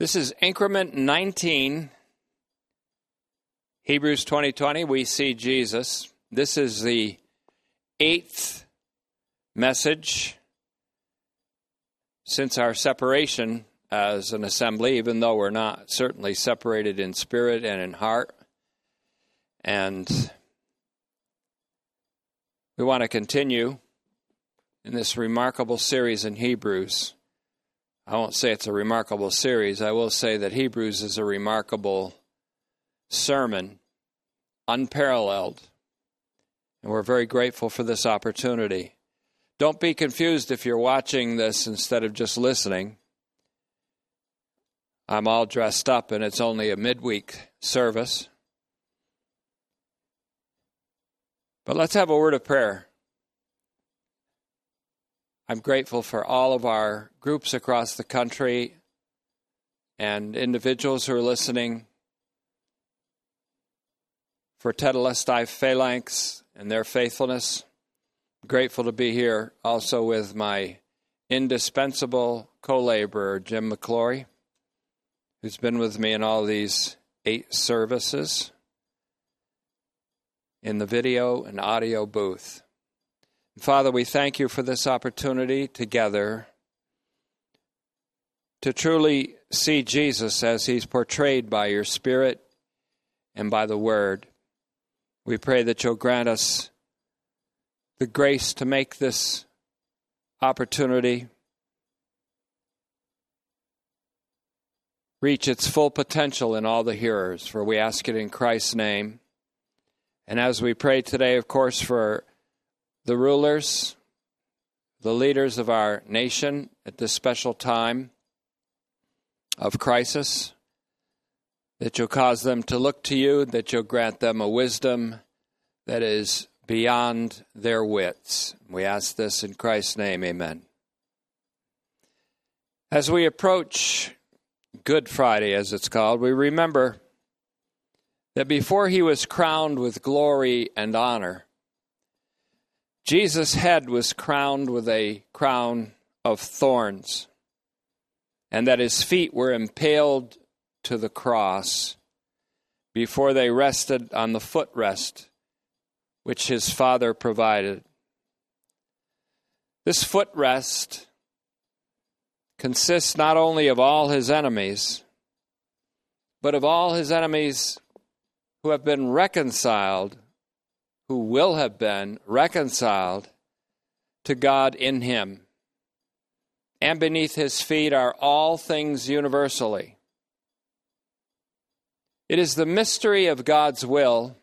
This is increment 19, Hebrews 2020. We see Jesus. This is the eighth message since our separation as an assembly, even though we're not certainly separated in spirit and in heart. And we want to continue in this remarkable series in Hebrews. I won't say it's a remarkable series. I will say that Hebrews is a remarkable sermon, unparalleled. And we're very grateful for this opportunity. Don't be confused if you're watching this instead of just listening. I'm all dressed up and it's only a midweek service. But let's have a word of prayer. I'm grateful for all of our groups across the country and individuals who are listening, for Tetelestai Phalanx and their faithfulness. grateful to be here also with my indispensable co laborer, Jim McClory, who's been with me in all these eight services in the video and audio booth. Father, we thank you for this opportunity together to truly see Jesus as he's portrayed by your Spirit and by the Word. We pray that you'll grant us the grace to make this opportunity reach its full potential in all the hearers, for we ask it in Christ's name. And as we pray today, of course, for the rulers, the leaders of our nation at this special time of crisis, that you'll cause them to look to you, that you'll grant them a wisdom that is beyond their wits. We ask this in Christ's name, amen. As we approach Good Friday, as it's called, we remember that before he was crowned with glory and honor, Jesus' head was crowned with a crown of thorns, and that his feet were impaled to the cross before they rested on the footrest which his Father provided. This footrest consists not only of all his enemies, but of all his enemies who have been reconciled who will have been reconciled to God in him. And beneath his feet are all things universally. It is the mystery of God's will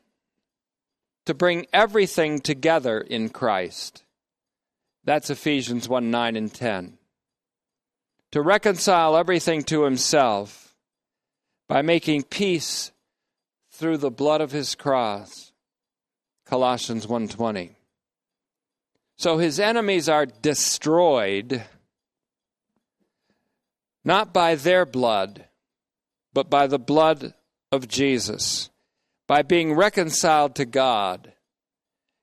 to bring everything together in Christ. That's Ephesians 1 9 and 10. To reconcile everything to himself by making peace through the blood of his cross Colossians 1:20. So his enemies are destroyed not by their blood, but by the blood of Jesus, by being reconciled to God,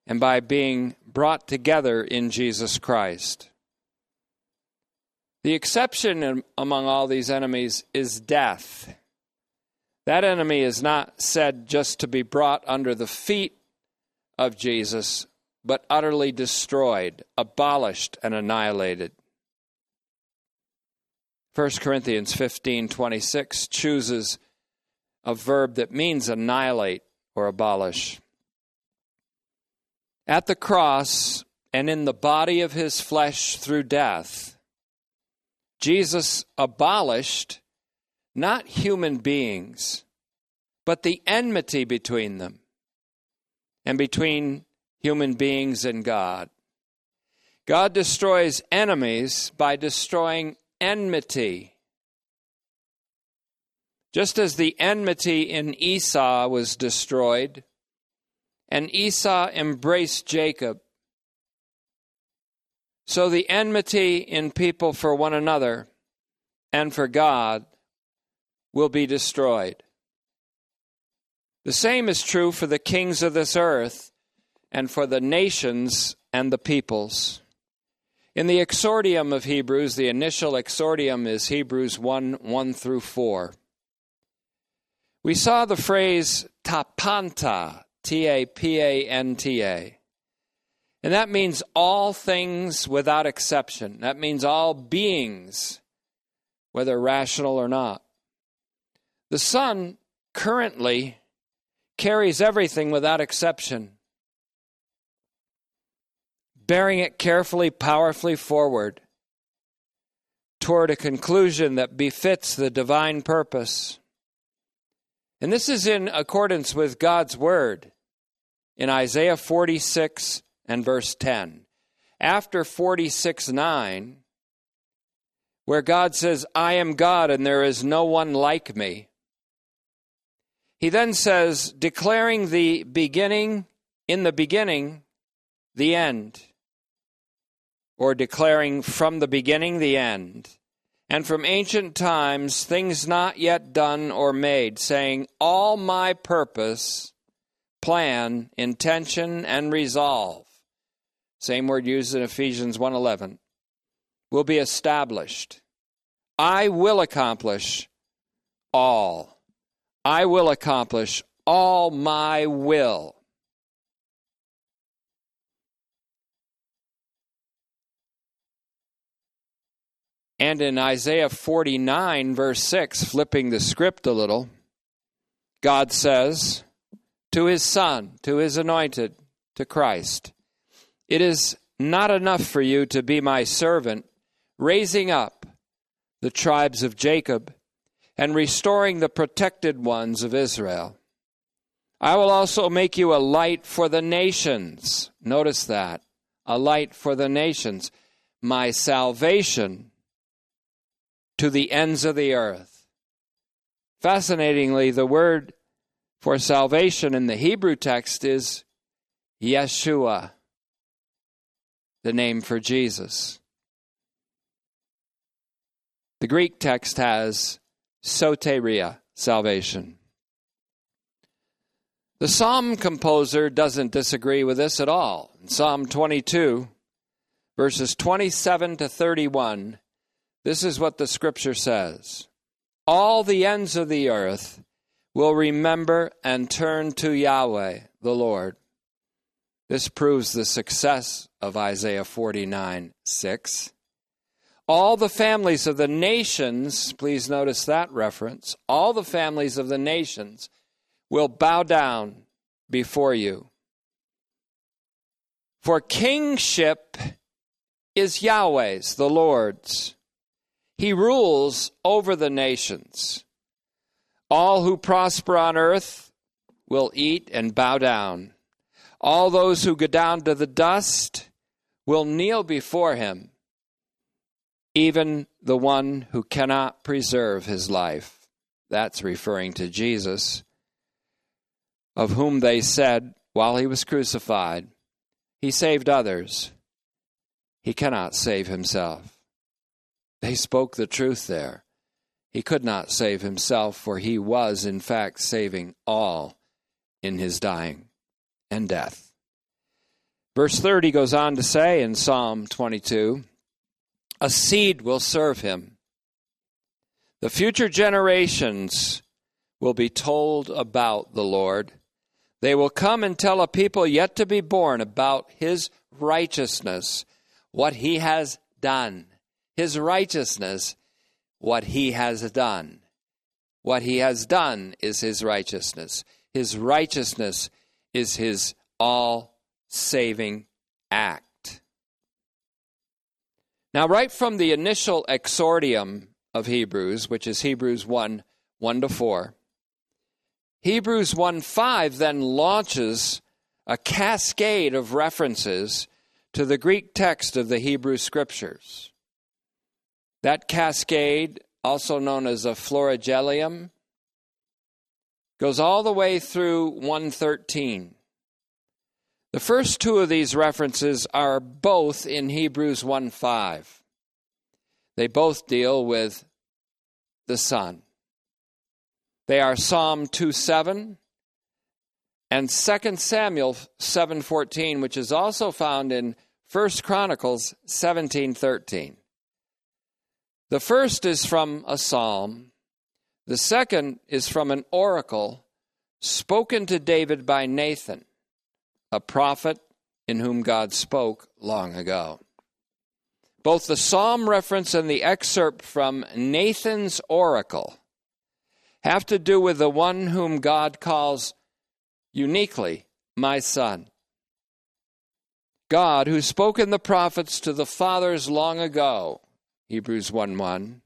and by being brought together in Jesus Christ. The exception among all these enemies is death. That enemy is not said just to be brought under the feet of Jesus, but utterly destroyed, abolished, and annihilated. 1 Corinthians 15:26 chooses a verb that means annihilate or abolish. At the cross and in the body of his flesh through death, Jesus abolished not human beings, but the enmity between them and between human beings and God. God destroys enemies by destroying enmity. Just as the enmity in Esau was destroyed, and Esau embraced Jacob, so the enmity in people for one another and for God will be destroyed. The same is true for the kings of this earth and for the nations and the peoples. In the exordium of Hebrews, the initial exordium is Hebrews 1 1 through 4. We saw the phrase tapanta, T A P A N T A. And that means all things without exception. That means all beings, whether rational or not. The Son currently carries everything without exception bearing it carefully, powerfully forward toward a conclusion that befits the divine purpose. And this is in accordance with God's word in Isaiah 46 and verse 10. After 46 9, where God says, I am God and there is no one like me. He then says, declaring the beginning, in the beginning, the end or declaring from the beginning the end, and from ancient times things not yet done or made, saying, All my purpose, plan, intention, and resolve, same word used in Ephesians 1.11, will be established. I will accomplish all. I will accomplish all my will. And in Isaiah 49, verse 6, flipping the script a little, God says to his Son, to his anointed, to Christ, It is not enough for you to be my servant, raising up the tribes of Jacob and restoring the protected ones of Israel. I will also make you a light for the nations. Notice that. A light for the nations. My salvation to the ends of the earth. Fascinatingly, the word for salvation in the Hebrew text is Yeshua, the name for Jesus. The Greek text has soteria, salvation. The psalm composer doesn't disagree with this at all. In Psalm 22, verses 27 to 31, this is what the scripture says All the ends of the earth will remember and turn to Yahweh, the Lord. This proves the success of Isaiah 49 6. All the families of the nations, please notice that reference, all the families of the nations will bow down before you. For kingship is Yahweh's, the Lord's. He rules over the nations. All who prosper on earth will eat and bow down. All those who go down to the dust will kneel before him, even the one who cannot preserve his life. That's referring to Jesus, of whom they said while he was crucified, He saved others, he cannot save himself. They spoke the truth there. He could not save himself, for he was, in fact, saving all in his dying and death. Verse 30 goes on to say in Psalm 22 A seed will serve him. The future generations will be told about the Lord. They will come and tell a people yet to be born about his righteousness, what he has done his righteousness, what he has done. What he has done is his righteousness. His righteousness is his all saving act. Now, right from the initial exordium of Hebrews, which is Hebrews 1 1 to 4, Hebrews 1 5 then launches a cascade of references to the Greek text of the Hebrew Scriptures. That cascade, also known as a florigelium, goes all the way through 113. The first two of these references are both in Hebrews 1:5. They both deal with the Son. They are Psalm 2:7 and 2 Samuel 7:14, which is also found in 1 Chronicles 17:13. The first is from a psalm, the second is from an oracle spoken to David by Nathan, a prophet in whom God spoke long ago. Both the psalm reference and the excerpt from Nathan's oracle have to do with the one whom God calls uniquely my son. God, who spoke in the prophets to the fathers long ago, Hebrews 1 1,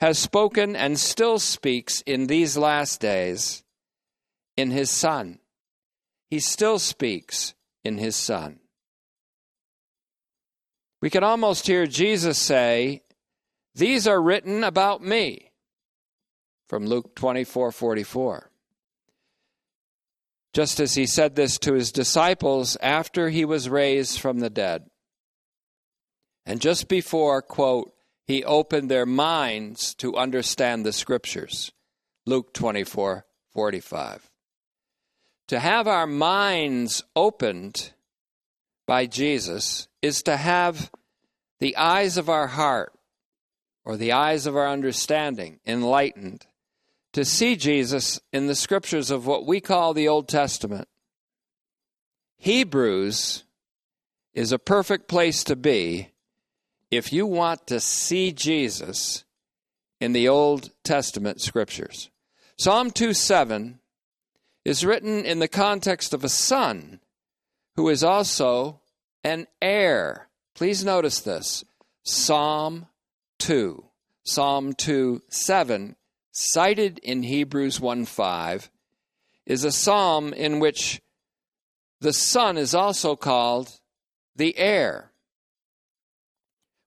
has spoken and still speaks in these last days in his Son. He still speaks in his Son. We can almost hear Jesus say, These are written about me, from Luke 24 44. Just as he said this to his disciples after he was raised from the dead. And just before, quote, he opened their minds to understand the scriptures. Luke 24 45. To have our minds opened by Jesus is to have the eyes of our heart or the eyes of our understanding enlightened to see Jesus in the scriptures of what we call the Old Testament. Hebrews is a perfect place to be if you want to see Jesus in the Old Testament scriptures. Psalm 2 7 is written in the context of a son who is also an heir. Please notice this Psalm 2, Psalm 2 7, cited in Hebrews 1 5, is a psalm in which the son is also called the heir.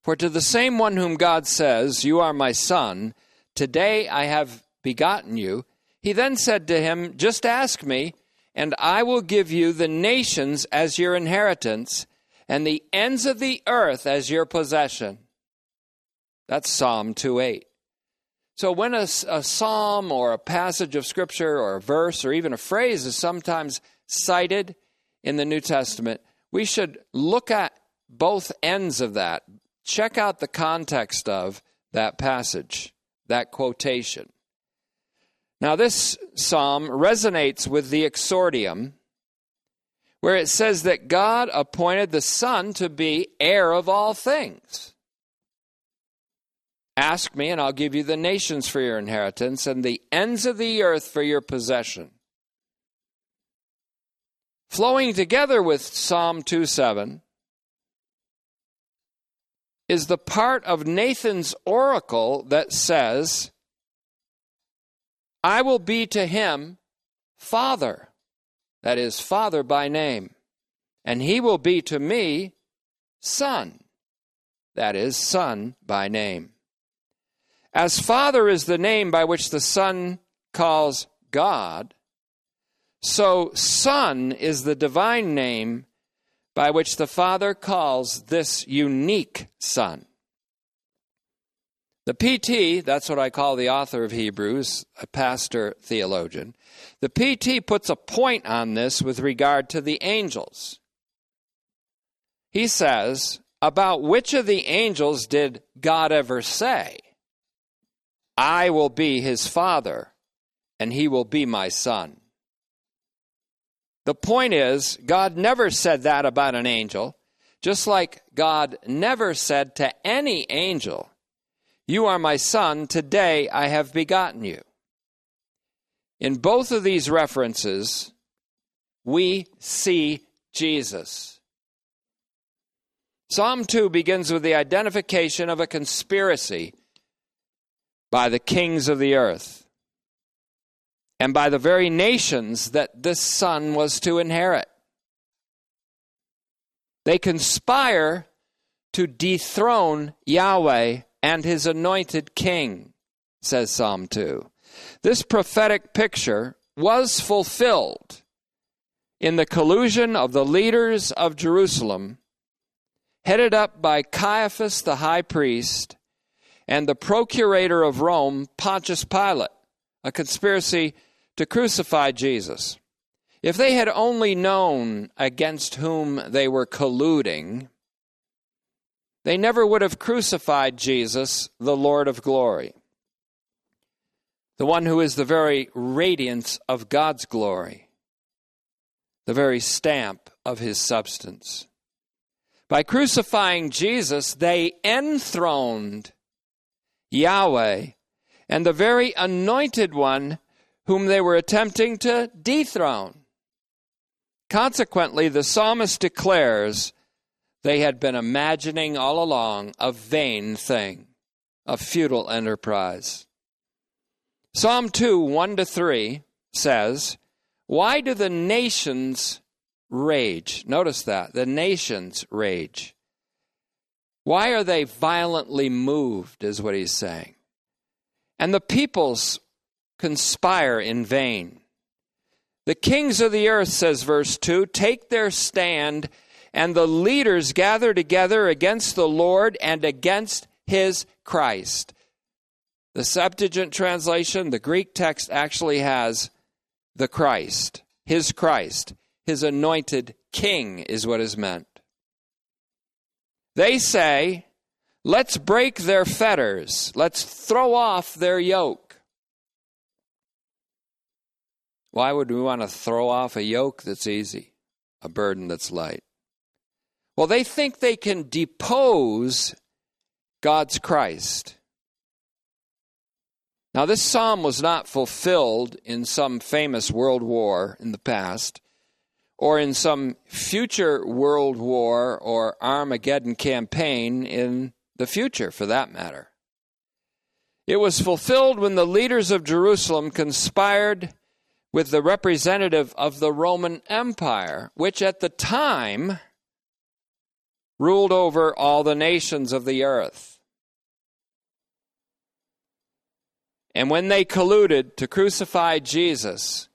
For to the same one whom God says, You are my son, today I have begotten you, he then said to him, Just ask me, and I will give you the nations as your inheritance, and the ends of the earth as your possession. That's Psalm 2 8. So when a, a psalm or a passage of scripture or a verse or even a phrase is sometimes cited in the New Testament, we should look at both ends of that, check out the context of that passage, that quotation. Now, this psalm resonates with the exordium, where it says that God appointed the Son to be heir of all things. Ask me, and I'll give you the nations for your inheritance and the ends of the earth for your possession. Flowing together with Psalm 2 7 is the part of Nathan's oracle that says, I will be to him father, that is, father by name, and he will be to me son, that is, son by name. As father is the name by which the son calls God, so son is the divine name by which the Father calls this unique Son. The PT, that's what I call the author of Hebrews, a pastor theologian, the PT puts a point on this with regard to the angels. He says, About which of the angels did God ever say, I will be his father, and he will be my son? The point is, God never said that about an angel, just like God never said to any angel, You are my son, today I have begotten you. In both of these references, we see Jesus. Psalm 2 begins with the identification of a conspiracy by the kings of the earth and by the very nations that this son was to inherit. They conspire to dethrone Yahweh and his anointed king, says Psalm 2. This prophetic picture was fulfilled in the collusion of the leaders of Jerusalem, headed up by Caiaphas the high priest and the procurator of Rome, Pontius Pilate, a conspiracy to crucify Jesus. If they had only known against whom they were colluding, they never would have crucified Jesus, the Lord of glory, the one who is the very radiance of God's glory, the very stamp of his substance. By crucifying Jesus, they enthroned Yahweh and the very anointed one whom they were attempting to dethrone. Consequently, the psalmist declares they had been imagining all along a vain thing, a futile enterprise. Psalm 2 1 to 3 says, Why do the nations rage? Notice that. The nations rage. Why are they violently moved, is what he's saying. And the peoples conspire in vain. The kings of the earth, says verse 2, take their stand, and the leaders gather together against the Lord and against his Christ. The Septuagint translation, the Greek text actually has the Christ, his Christ, his anointed king is what is meant. They say, let's break their fetters, let's throw off their yoke. Why would we want to throw off a yoke that's easy, a burden that's light? Well, they think they can depose God's Christ. Now, this psalm was not fulfilled in some famous world war in the past or in some future world war or Armageddon campaign in the future, for that matter. It was fulfilled when the leaders of Jerusalem conspired with the representative of the Roman Empire, which at the time ruled over all the nations of the earth. And when they colluded to crucify Jesus,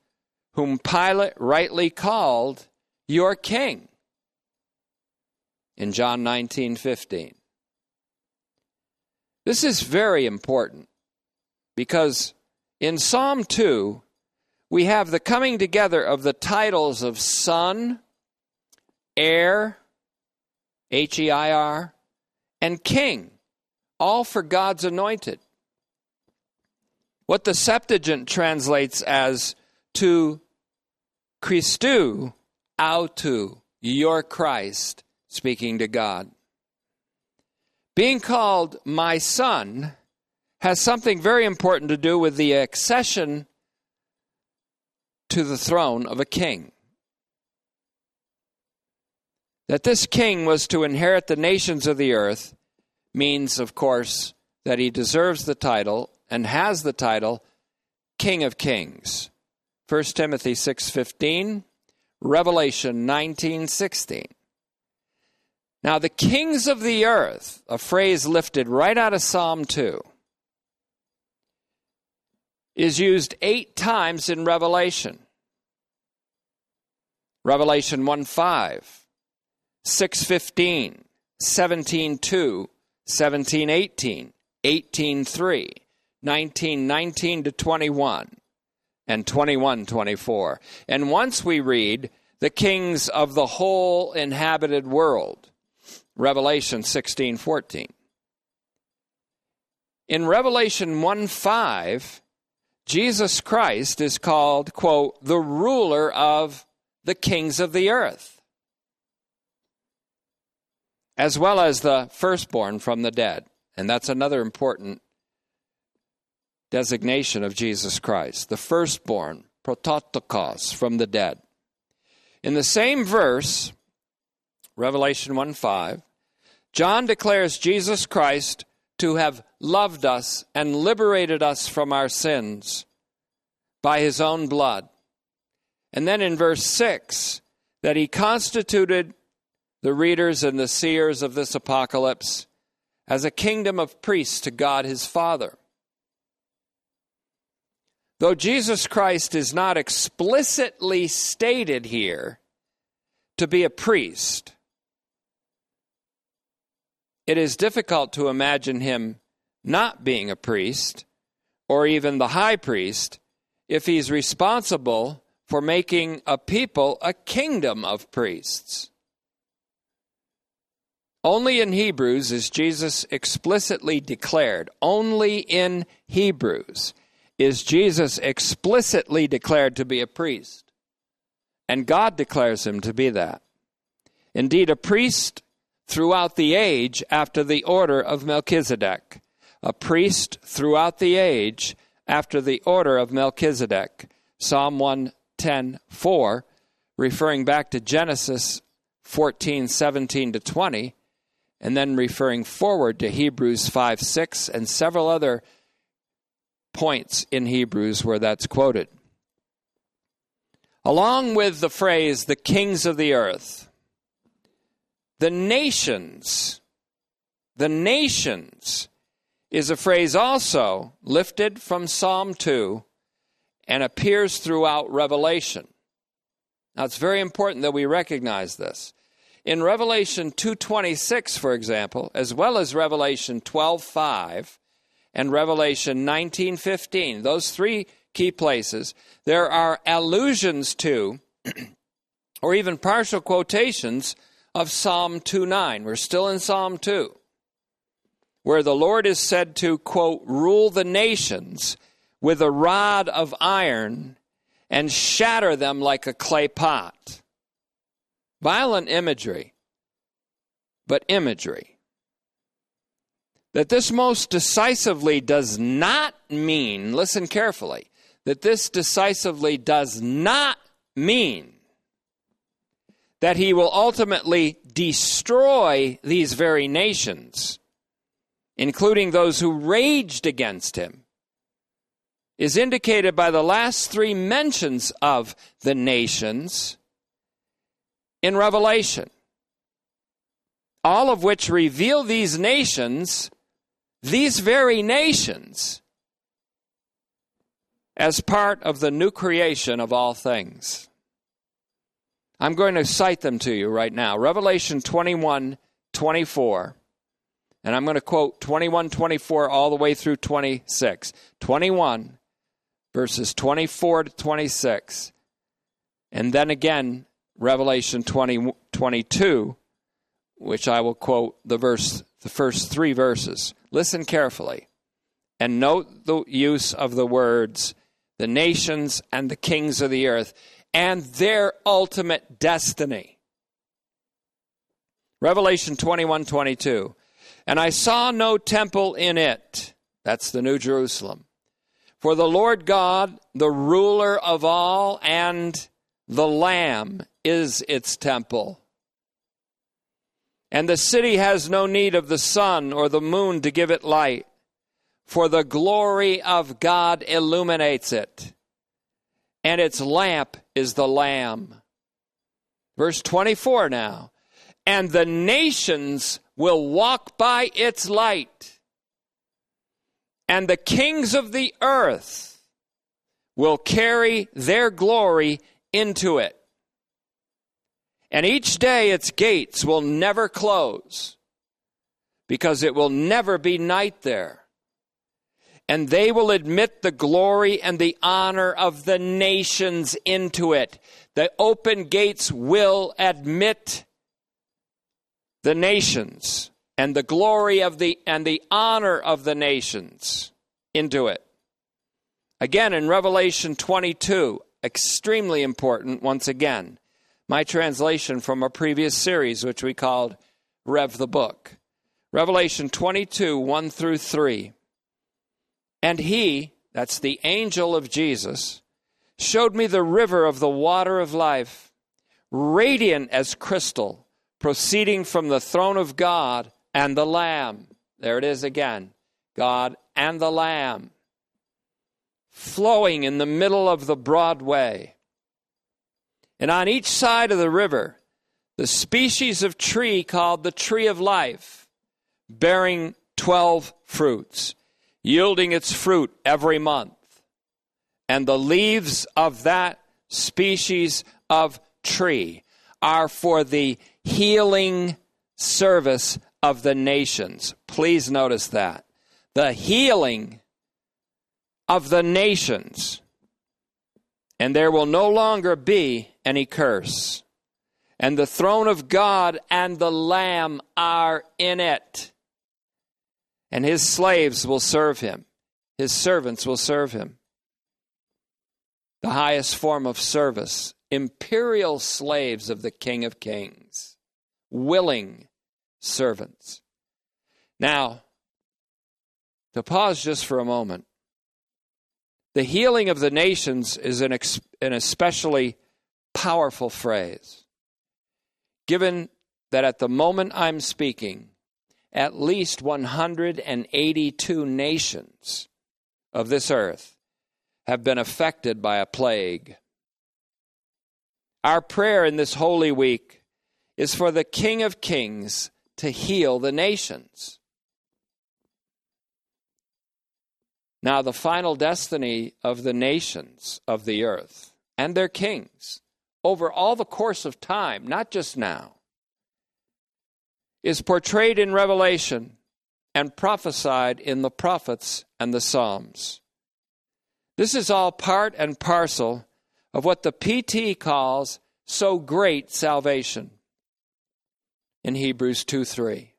whom Pilate rightly called your king, in John 19 15. This is very important because in Psalm 2, we have the coming together of the titles of Son, Heir, H E I R, and King, all for God's anointed. What the Septuagint translates as to Christou, autu, your Christ, speaking to God. Being called my son has something very important to do with the accession to the throne of a king. That this king was to inherit the nations of the earth means, of course, that he deserves the title and has the title King of Kings. 1 Timothy 6:15, Revelation 19:16. Now the kings of the earth, a phrase lifted right out of Psalm 2, is used 8 times in Revelation. Revelation 1 5, 6 15, 17 2, 17 18, 18 3, 19 19 to 21, and 21 24. And once we read the kings of the whole inhabited world, Revelation 16 14. In Revelation 1 5, Jesus Christ is called, quote, the ruler of the kings of the earth, as well as the firstborn from the dead. And that's another important designation of Jesus Christ, the firstborn, prototokos, from the dead. In the same verse, Revelation 1 5, John declares Jesus Christ to have loved us and liberated us from our sins by his own blood and then in verse 6, that he constituted the readers and the seers of this apocalypse as a kingdom of priests to God his Father. Though Jesus Christ is not explicitly stated here to be a priest, it is difficult to imagine him not being a priest or even the high priest if he's responsible for making a people a kingdom of priests. Only in Hebrews is Jesus explicitly declared. Only in Hebrews is Jesus explicitly declared to be a priest. And God declares him to be that. Indeed, a priest throughout the age after the order of Melchizedek. A priest throughout the age after the order of Melchizedek. Psalm 110 4, referring back to Genesis 14 17 to 20, and then referring forward to Hebrews 5 6 and several other points in Hebrews where that's quoted. Along with the phrase, the kings of the earth, the nations, the nations is a phrase also lifted from Psalm 2 and appears throughout Revelation. Now it's very important that we recognize this. In Revelation 2:26 for example, as well as Revelation 12:5 and Revelation 19:15, those three key places, there are allusions to or even partial quotations of Psalm 2:9. We're still in Psalm 2 where the Lord is said to quote rule the nations with a rod of iron and shatter them like a clay pot. Violent imagery, but imagery. That this most decisively does not mean, listen carefully, that this decisively does not mean that he will ultimately destroy these very nations, including those who raged against him is indicated by the last three mentions of the nations in Revelation, all of which reveal these nations, these very nations, as part of the new creation of all things. I'm going to cite them to you right now. Revelation 21 24. And I'm going to quote 21 24 all the way through 26. 21 verses 24 to 26. And then again, Revelation 20, 22, which I will quote the verse, the first three verses. Listen carefully and note the use of the words the nations and the kings of the earth and their ultimate destiny. Revelation 21 22. And I saw no temple in it. That's the New Jerusalem for the Lord God, the ruler of all, and the Lamb is its temple. And the city has no need of the sun or the moon to give it light, for the glory of God illuminates it, and its lamp is the Lamb. Verse 24 now. And the nations will walk by its light and the kings of the earth will carry their glory into it. And each day its gates will never close because it will never be night there. And they will admit the glory and the honor of the nations into it. The open gates will admit the nations and the glory of the and the honor of the nations into it. Again in Revelation 22, extremely important once again. My translation from a previous series which we called Rev the Book. Revelation 22, 1 through 3. And he, that's the angel of Jesus, showed me the river of the water of life, radiant as crystal, proceeding from the throne of God and the Lamb. There it is again God and the Lamb flowing in the middle of the broad way. And on each side of the river, the species of tree called the tree of life, bearing 12 fruits, yielding its fruit every month. And the leaves of that species of tree are for the healing service of the nations. Please notice that. The healing of the nations. And there will no longer be any curse. and the throne of God and the Lamb are in it. And his slaves will serve him, his servants will serve him. The highest form of service, imperial slaves of the King of Kings, willing servants. Now, to pause just for a moment, the healing of the nations is an, ex- an especially powerful phrase. Given that at the moment I'm speaking, at least 182 nations of this earth have been affected by a plague. Our prayer in this Holy Week is for the King of Kings to heal the nations. Now, the final destiny of the nations of the earth and their kings over all the course of time, not just now, is portrayed in Revelation and prophesied in the prophets and the Psalms. This is all part and parcel of what the PT calls so great salvation in Hebrews 2 3.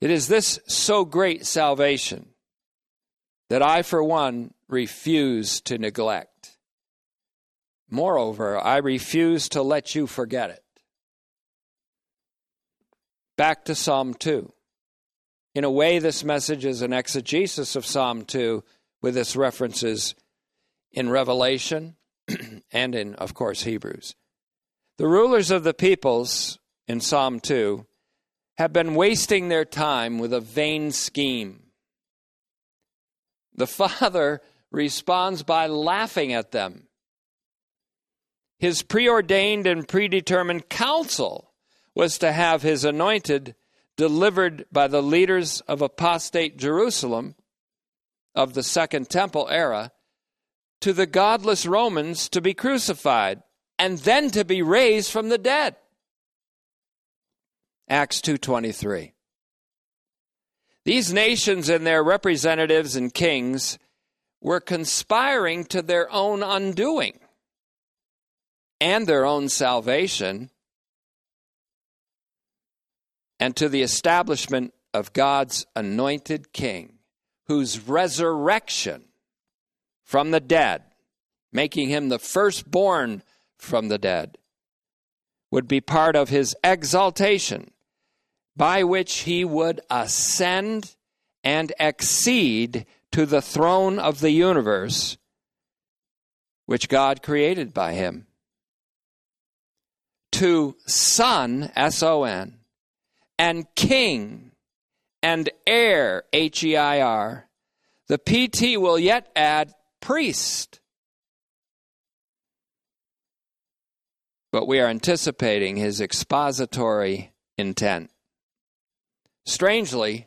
It is this so great salvation that I, for one, refuse to neglect. Moreover, I refuse to let you forget it. Back to Psalm 2. In a way, this message is an exegesis of Psalm 2 with its references in Revelation and in, of course, Hebrews. The rulers of the peoples in Psalm 2 have been wasting their time with a vain scheme the Father responds by laughing at them. His preordained and predetermined counsel was to have his anointed delivered by the leaders of apostate Jerusalem of the Second Temple era to the godless Romans to be crucified and then to be raised from the dead. Acts 2:23 these nations and their representatives and kings were conspiring to their own undoing and their own salvation and to the establishment of God's anointed king, whose resurrection from the dead, making him the firstborn from the dead, would be part of his exaltation by which he would ascend and exceed to the throne of the universe, which God created by him. To Son, S O N, and King and Heir, H E I R, the PT will yet add priest. But we are anticipating his expository intent. Strangely,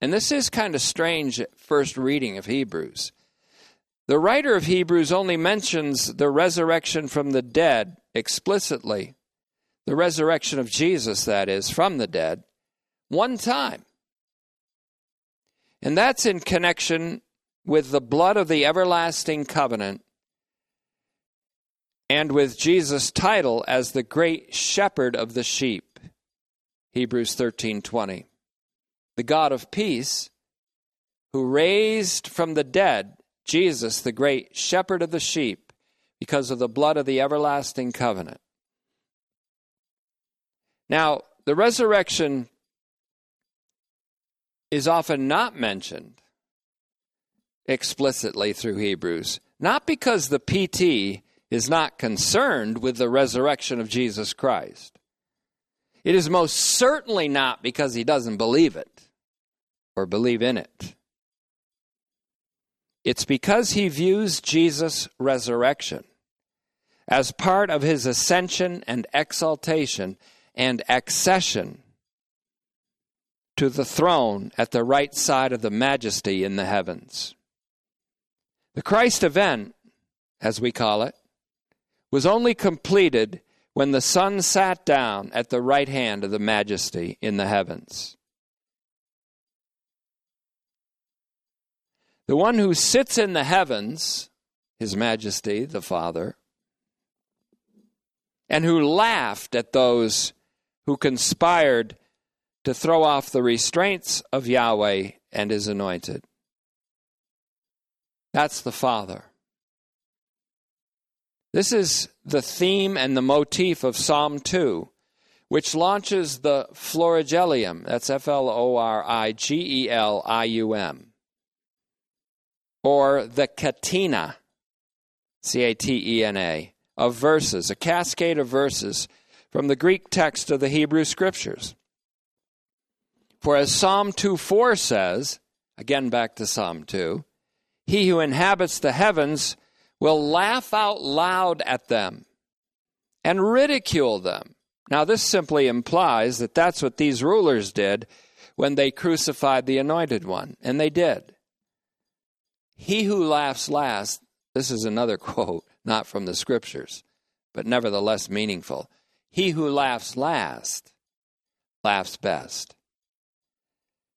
and this is kind of strange at first reading of Hebrews, the writer of Hebrews only mentions the resurrection from the dead explicitly, the resurrection of Jesus, that is, from the dead, one time. And that's in connection with the blood of the everlasting covenant and with Jesus' title as the great shepherd of the sheep. Hebrews 13:20 the God of peace, who raised from the dead Jesus, the great shepherd of the sheep, because of the blood of the everlasting covenant. Now, the resurrection is often not mentioned explicitly through Hebrews, not because the PT is not concerned with the resurrection of Jesus Christ. It is most certainly not because he doesn't believe it or believe in it. It's because he views Jesus' resurrection as part of his ascension and exaltation and accession to the throne at the right side of the majesty in the heavens. The Christ event, as we call it, was only completed when the Son sat down at the right hand of the majesty in the heavens. The one who sits in the heavens, His Majesty, the Father, and who laughed at those who conspired to throw off the restraints of Yahweh and his anointed. That's the Father. This is the theme and the motif of Psalm 2, which launches the Florigelium. That's F L O R I G E L I U M. Or the Catena, C A T E N A, of verses, a cascade of verses from the Greek text of the Hebrew Scriptures. For as Psalm 2 4 says, again back to Psalm 2, he who inhabits the heavens will laugh out loud at them and ridicule them. Now, this simply implies that that's what these rulers did when they crucified the anointed one, and they did. He who laughs last, this is another quote, not from the scriptures, but nevertheless meaningful. He who laughs last laughs best.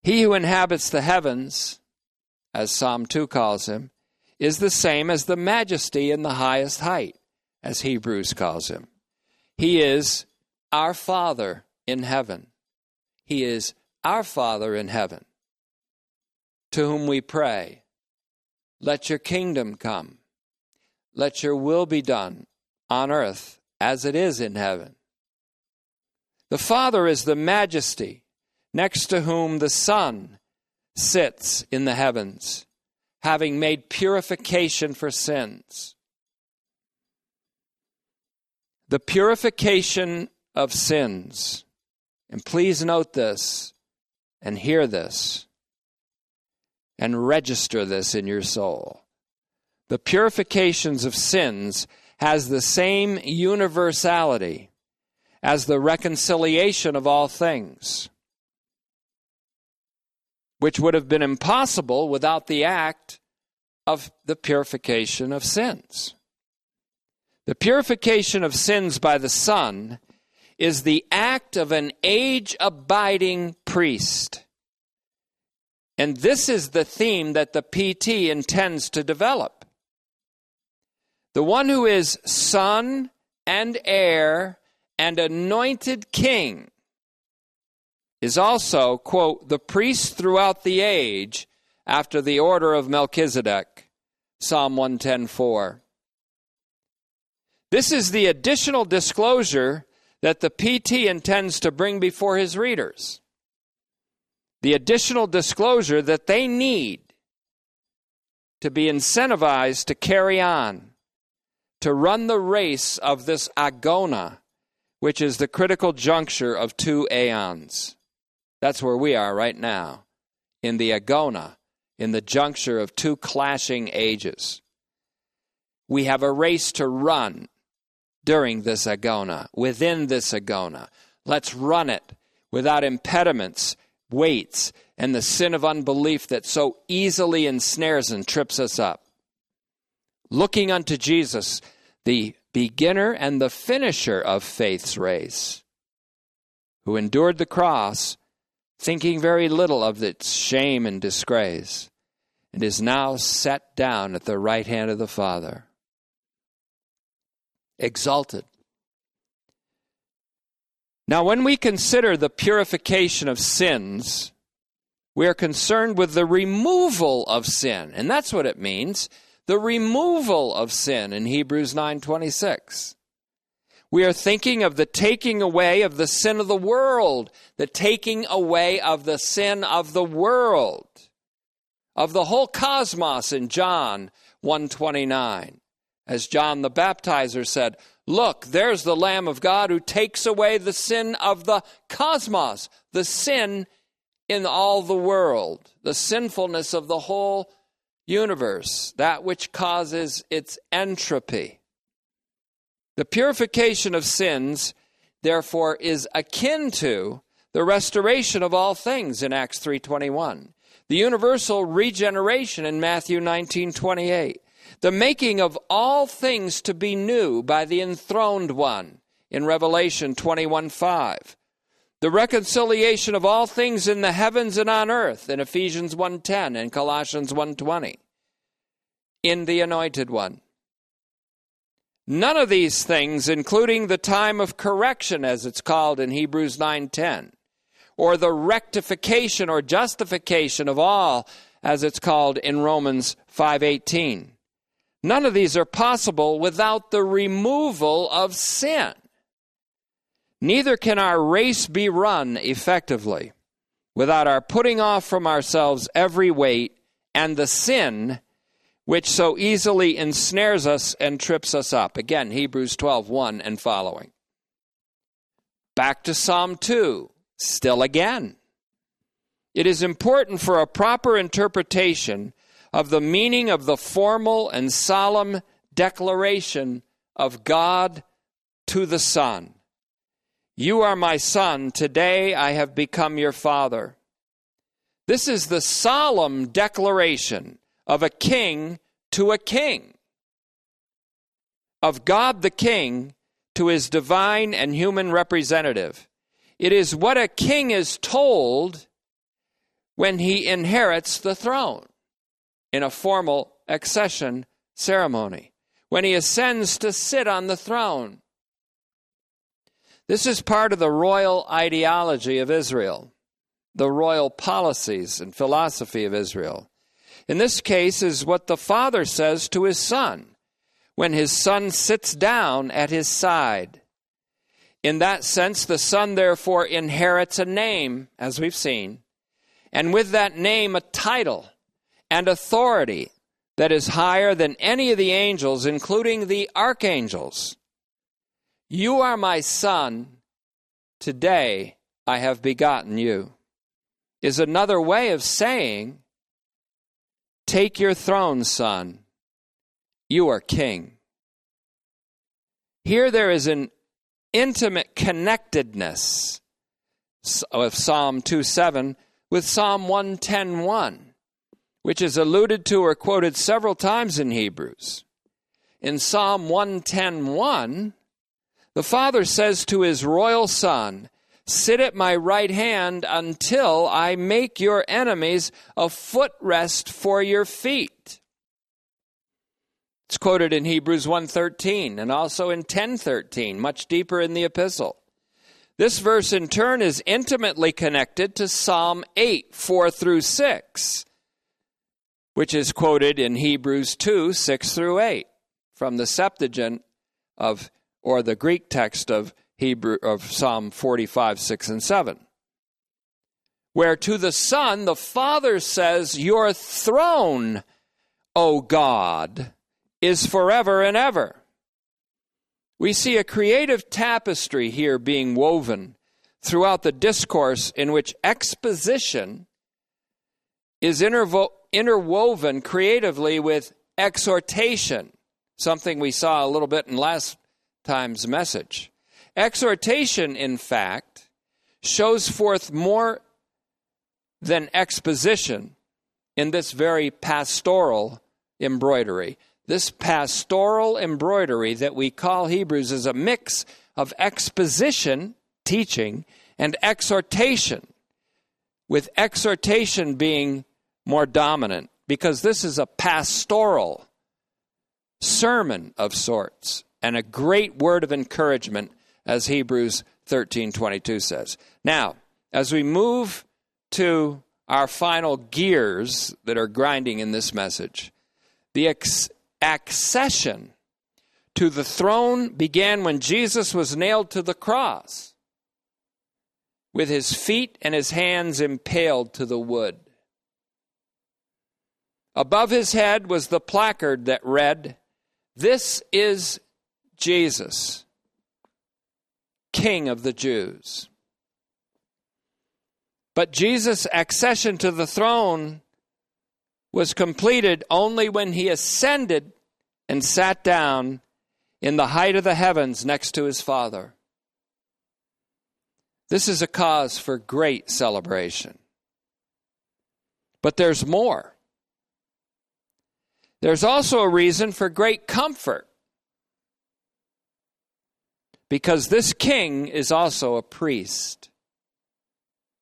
He who inhabits the heavens, as Psalm 2 calls him, is the same as the majesty in the highest height, as Hebrews calls him. He is our Father in heaven. He is our Father in heaven, to whom we pray, Let your kingdom come. Let your will be done on earth as it is in heaven. The Father is the majesty, next to whom the Son sits in the heavens having made purification for sins. The purification of sins, and please note this and hear this and register this in your soul. The purifications of sins has the same universality as the reconciliation of all things which would have been impossible without the act of the purification of sins. The purification of sins by the Son is the act of an age abiding priest. And this is the theme that the PT intends to develop. The one who is son and heir and anointed king is also, quote, the priest throughout the age after the order of Melchizedek, Psalm 110.4. This is the additional disclosure that the PT intends to bring before his readers. The additional disclosure that they need to be incentivized to carry on, to run the race of this agona, which is the critical juncture of two aeons. That's where we are right now, in the agona, in the juncture of two clashing ages. We have a race to run during this agona, within this agona. Let's run it without impediments, weights, and the sin of unbelief that so easily ensnares and trips us up. Looking unto Jesus, the beginner and the finisher of faith's race, who endured the cross thinking very little of its shame and disgrace, and is now set down at the right hand of the Father. Exalted. Now, when we consider the purification of sins, we are concerned with the removal of sin, and that's what it means the removal of sin in Hebrews 9:26. We are thinking of the taking away of the sin of the world, the taking away of the sin of the world, of the whole cosmos in John 129. As John the Baptizer said, Look, there's the Lamb of God who takes away the sin of the cosmos, the sin in all the world, the sinfulness of the whole universe, that which causes its entropy. The purification of sins, therefore, is akin to the restoration of all things in Acts 3:21. The universal regeneration in Matthew 19:28. The making of all things to be new by the enthroned one in Revelation 21:5. The reconciliation of all things in the heavens and on earth in Ephesians 1:10 and Colossians 1:20. In the anointed one None of these things, including the time of correction, as it's called in Hebrews 9:10, or the rectification or justification of all, as it's called in Romans 5:18. None of these are possible without the removal of sin. Neither can our race be run effectively without our putting off from ourselves every weight and the sin which so easily ensnares us and trips us up. Again, Hebrews 12 1 and following. Back to Psalm 2, still again. It is important for a proper interpretation of the meaning of the formal and solemn declaration of God to the Son. You are my Son, today I have become your Father. This is the solemn declaration of a king to a king, of God the King to his divine and human representative. It is what a king is told when he inherits the throne in a formal accession ceremony, when he ascends to sit on the throne. This is part of the royal ideology of Israel, the royal policies and philosophy of Israel in this case is what the father says to his son when his son sits down at his side. In that sense, the son therefore inherits a name, as we've seen, and with that name, a title and authority that is higher than any of the angels, including the archangels. You are my son. Today I have begotten you, is another way of saying Take your throne, son. You are king. Here there is an intimate connectedness of Psalm 2 7 with Psalm 110.1, which is alluded to or quoted several times in Hebrews. In Psalm 110.1, the Father says to his royal Son, Sit at my right hand until I make your enemies a footrest for your feet. It's quoted in Hebrews 1:13 and also in 10:13, much deeper in the epistle. This verse in turn is intimately connected to Psalm 8, 4 through 6, which is quoted in Hebrews 2, 6 through 8, from the Septuagint of or the Greek text of Hebrew of Psalm 45, 6, and 7. Where to the Son, the Father says, Your throne, O God, is forever and ever. We see a creative tapestry here being woven throughout the discourse in which exposition is intervo- interwoven creatively with exhortation, something we saw a little bit in last time's message. Exhortation, in fact, shows forth more than exposition in this very pastoral embroidery. This pastoral embroidery that we call Hebrews is a mix of exposition, teaching, and exhortation, with exhortation being more dominant, because this is a pastoral sermon of sorts and a great word of encouragement as Hebrews 13:22 says. Now, as we move to our final gears that are grinding in this message, the ex- accession to the throne began when Jesus was nailed to the cross with his feet and his hands impaled to the wood. Above his head was the placard that read, This is Jesus, King of the Jews. But Jesus' accession to the throne was completed only when he ascended and sat down in the height of the heavens next to his Father. This is a cause for great celebration. But there's more. There's also a reason for great comfort because this king is also a priest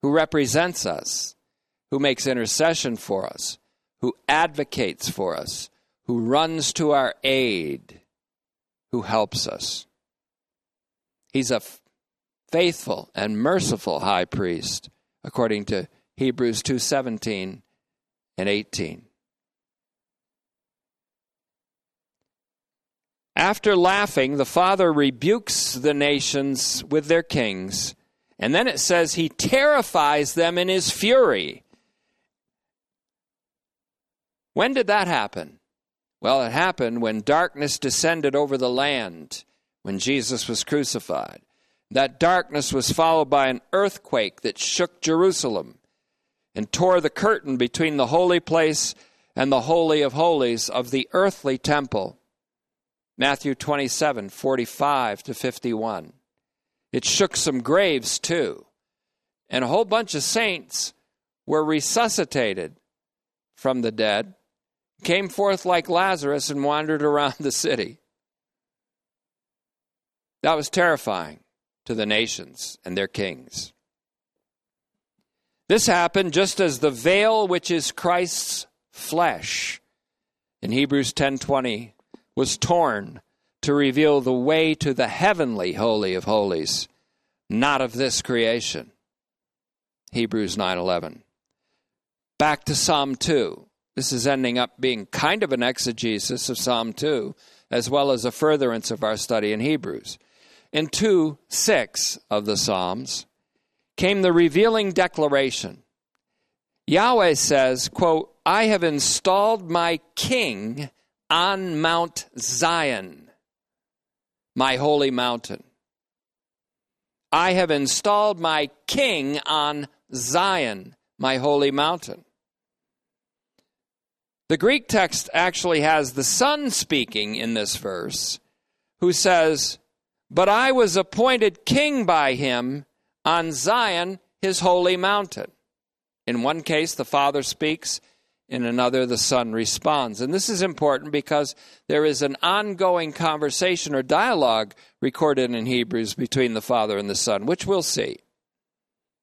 who represents us, who makes intercession for us, who advocates for us, who runs to our aid, who helps us. He's a faithful and merciful high priest, according to Hebrews 2:17 and 18. After laughing, the Father rebukes the nations with their kings, and then it says he terrifies them in his fury. When did that happen? Well, it happened when darkness descended over the land when Jesus was crucified. That darkness was followed by an earthquake that shook Jerusalem and tore the curtain between the holy place and the Holy of Holies of the earthly temple. Matthew 27 45 to 51. It shook some graves too. And a whole bunch of saints were resuscitated from the dead, came forth like Lazarus, and wandered around the city. That was terrifying to the nations and their kings. This happened just as the veil which is Christ's flesh in Hebrews 10:20 was torn to reveal the way to the heavenly holy of holies, not of this creation. Hebrews 9:11. Back to Psalm 2. This is ending up being kind of an exegesis of Psalm 2 as well as a furtherance of our study in Hebrews. In 2 6 of the Psalms came the revealing declaration. Yahweh says, quote, I have installed my king on Mount Zion, my holy mountain. I have installed my king on Zion, my holy mountain. The Greek text actually has the Son speaking in this verse, who says, But I was appointed king by him on Zion, his holy mountain. In one case, the Father speaks. In another, the Son responds. And this is important because there is an ongoing conversation or dialogue recorded in Hebrews between the Father and the Son, which we'll see.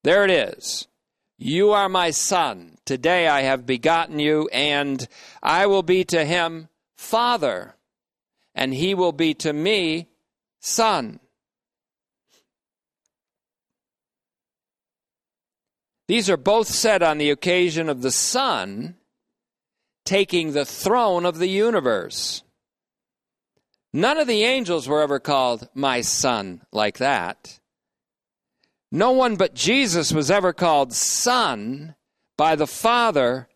There it is. You are my Son. Today I have begotten you, and I will be to him Father, and he will be to me Son. These are both said on the occasion of the Son taking the throne of the universe. None of the angels were ever called my son like that. No one but Jesus was ever called son by the Father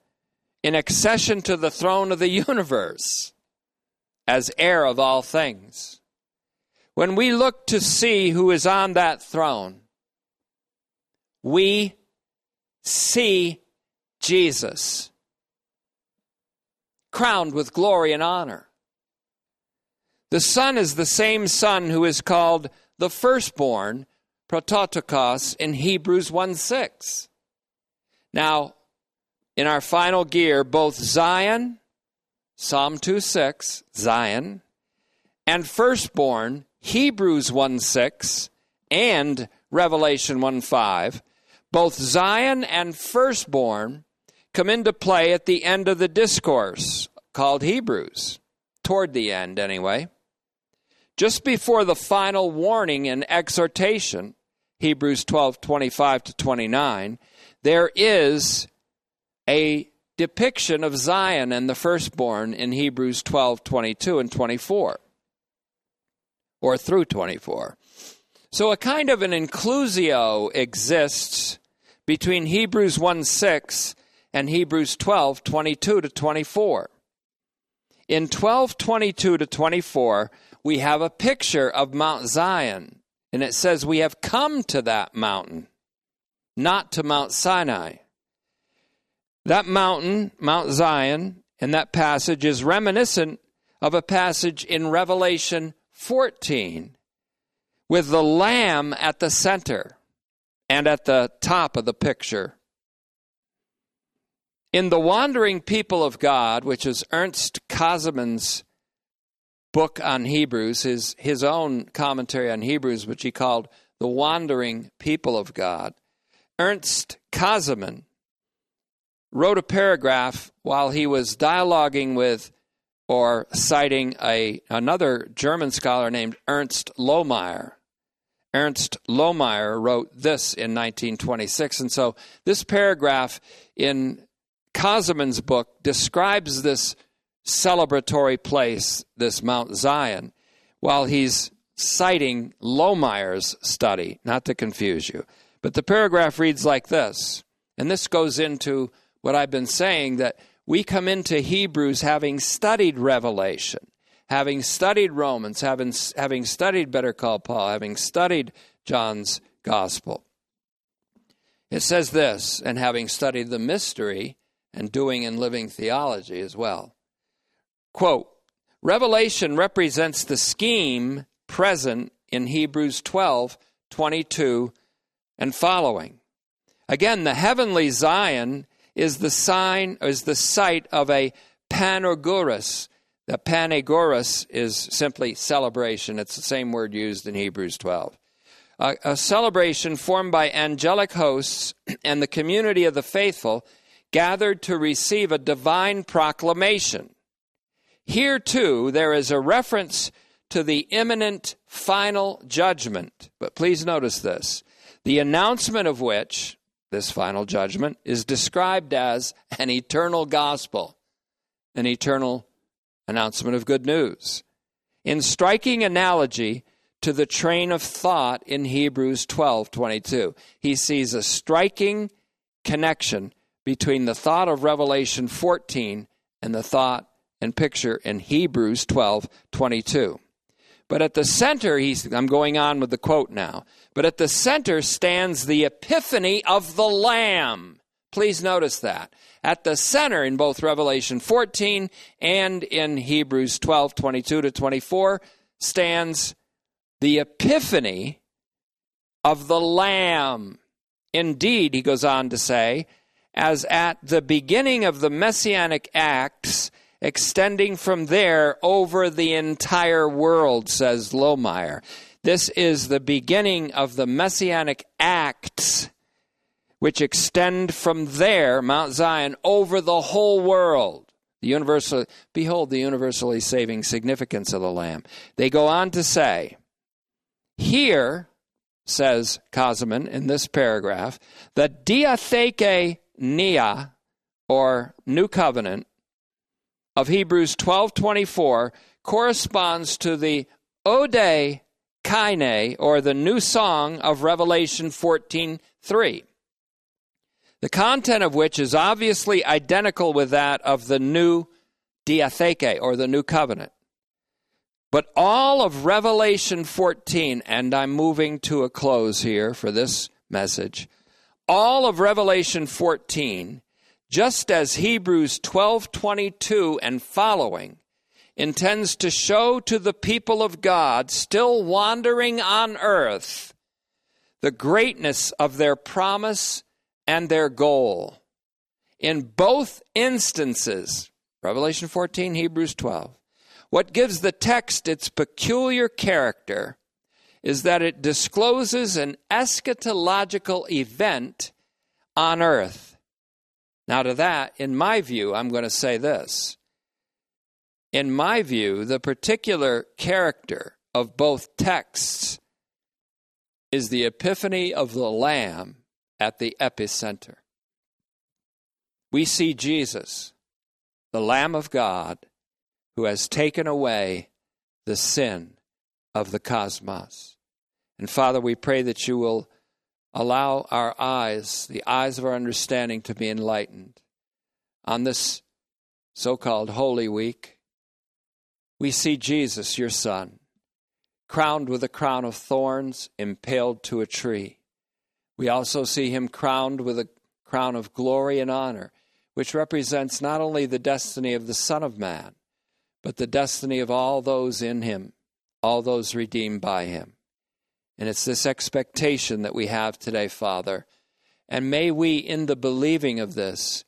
in accession to the throne of the universe as heir of all things. When we look to see who is on that throne, we see Jesus crowned with glory and honor. The Son is the same Son who is called the firstborn, prototokos, in Hebrews 1 6. Now, in our final gear, both Zion, Psalm 2 6, Zion, and firstborn, Hebrews 1 6, and Revelation 1 5, both Zion and firstborn come into play at the end of the discourse called Hebrews, toward the end anyway. Just before the final warning and exhortation, Hebrews 12 25 to 29, there is a depiction of Zion and the firstborn in Hebrews 12 22 and 24, or through 24. So a kind of an inclusio exists between Hebrews 1 6 and Hebrews 12, 22 to 24. In 12, 22 to 24, we have a picture of Mount Zion, and it says we have come to that mountain, not to Mount Sinai. That mountain, Mount Zion, in that passage is reminiscent of a passage in Revelation 14 with the Lamb at the center and at the top of the picture in The Wandering People of God, which is Ernst Käsemann's book on Hebrews, his, his own commentary on Hebrews, which he called The Wandering People of God, Ernst Käsemann wrote a paragraph while he was dialoguing with or citing a, another German scholar named Ernst Lohmeyer. Ernst Lohmeyer wrote this in 1926. And so this paragraph in Käsemann's book describes this celebratory place, this Mount Zion, while he's citing Lohmeyer's study, not to confuse you. But the paragraph reads like this, and this goes into what I've been saying that we come into Hebrews having studied Revelation, having studied Romans, having, having studied Better Call Paul, having studied John's Gospel. It says this, and having studied the mystery and doing and living theology as well. Quote, Revelation represents the scheme present in Hebrews 12, 22, and following. Again, the heavenly Zion is the sign, is the site of a panagoras. The panagoras is simply celebration. It's the same word used in Hebrews 12. A, a celebration formed by angelic hosts and the community of the faithful gathered to receive a divine proclamation. Here, too, there is a reference to the imminent final judgment. But please notice this the announcement of which, this final judgment, is described as an eternal gospel, an eternal announcement of good news. In striking analogy to the train of thought in Hebrews 12 22, he sees a striking connection between the thought of Revelation 14 and the thought and picture in Hebrews 12 22. But at the center, he's, I'm going on with the quote now, but at the center stands the epiphany of the Lamb. Please notice that. At the center in both Revelation 14 and in Hebrews 12, 22 to 24 stands the epiphany of the Lamb. Indeed, he goes on to say, as at the beginning of the Messianic Acts, extending from there over the entire world, says Lohmeyer. This is the beginning of the messianic acts which extend from there, Mount Zion, over the whole world. The universal, behold the universally saving significance of the Lamb. They go on to say, here, says Käsemann in this paragraph, the diatheke nia, or new covenant, of Hebrews 12:24 corresponds to the Ode Kaine or the new song of Revelation 14:3. The content of which is obviously identical with that of the new Diatheke or the new covenant. But all of Revelation 14 and I'm moving to a close here for this message. All of Revelation 14 just as Hebrews 12:22 and following intends to show to the people of God still wandering on earth the greatness of their promise and their goal. In both instances, Revelation 14, Hebrews 12, what gives the text its peculiar character is that it discloses an eschatological event on earth now, to that, in my view, I'm going to say this. In my view, the particular character of both texts is the epiphany of the Lamb at the epicenter. We see Jesus, the Lamb of God, who has taken away the sin of the cosmos. And Father, we pray that you will allow our eyes, the eyes of our understanding, to be enlightened. On this so called Holy Week, we see Jesus, your Son, crowned with a crown of thorns, impaled to a tree. We also see him crowned with a crown of glory and honor, which represents not only the destiny of the Son of Man, but the destiny of all those in him, all those redeemed by him. And it's this expectation that we have today, Father. And may we, in the believing of this,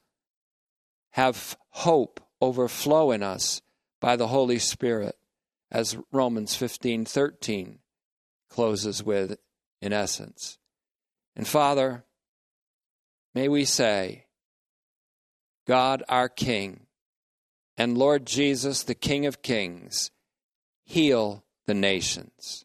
have hope overflow in us by the Holy Spirit, as Romans 15 13 closes with, in essence. And Father, may we say, God our King and Lord Jesus, the King of Kings, heal the nations.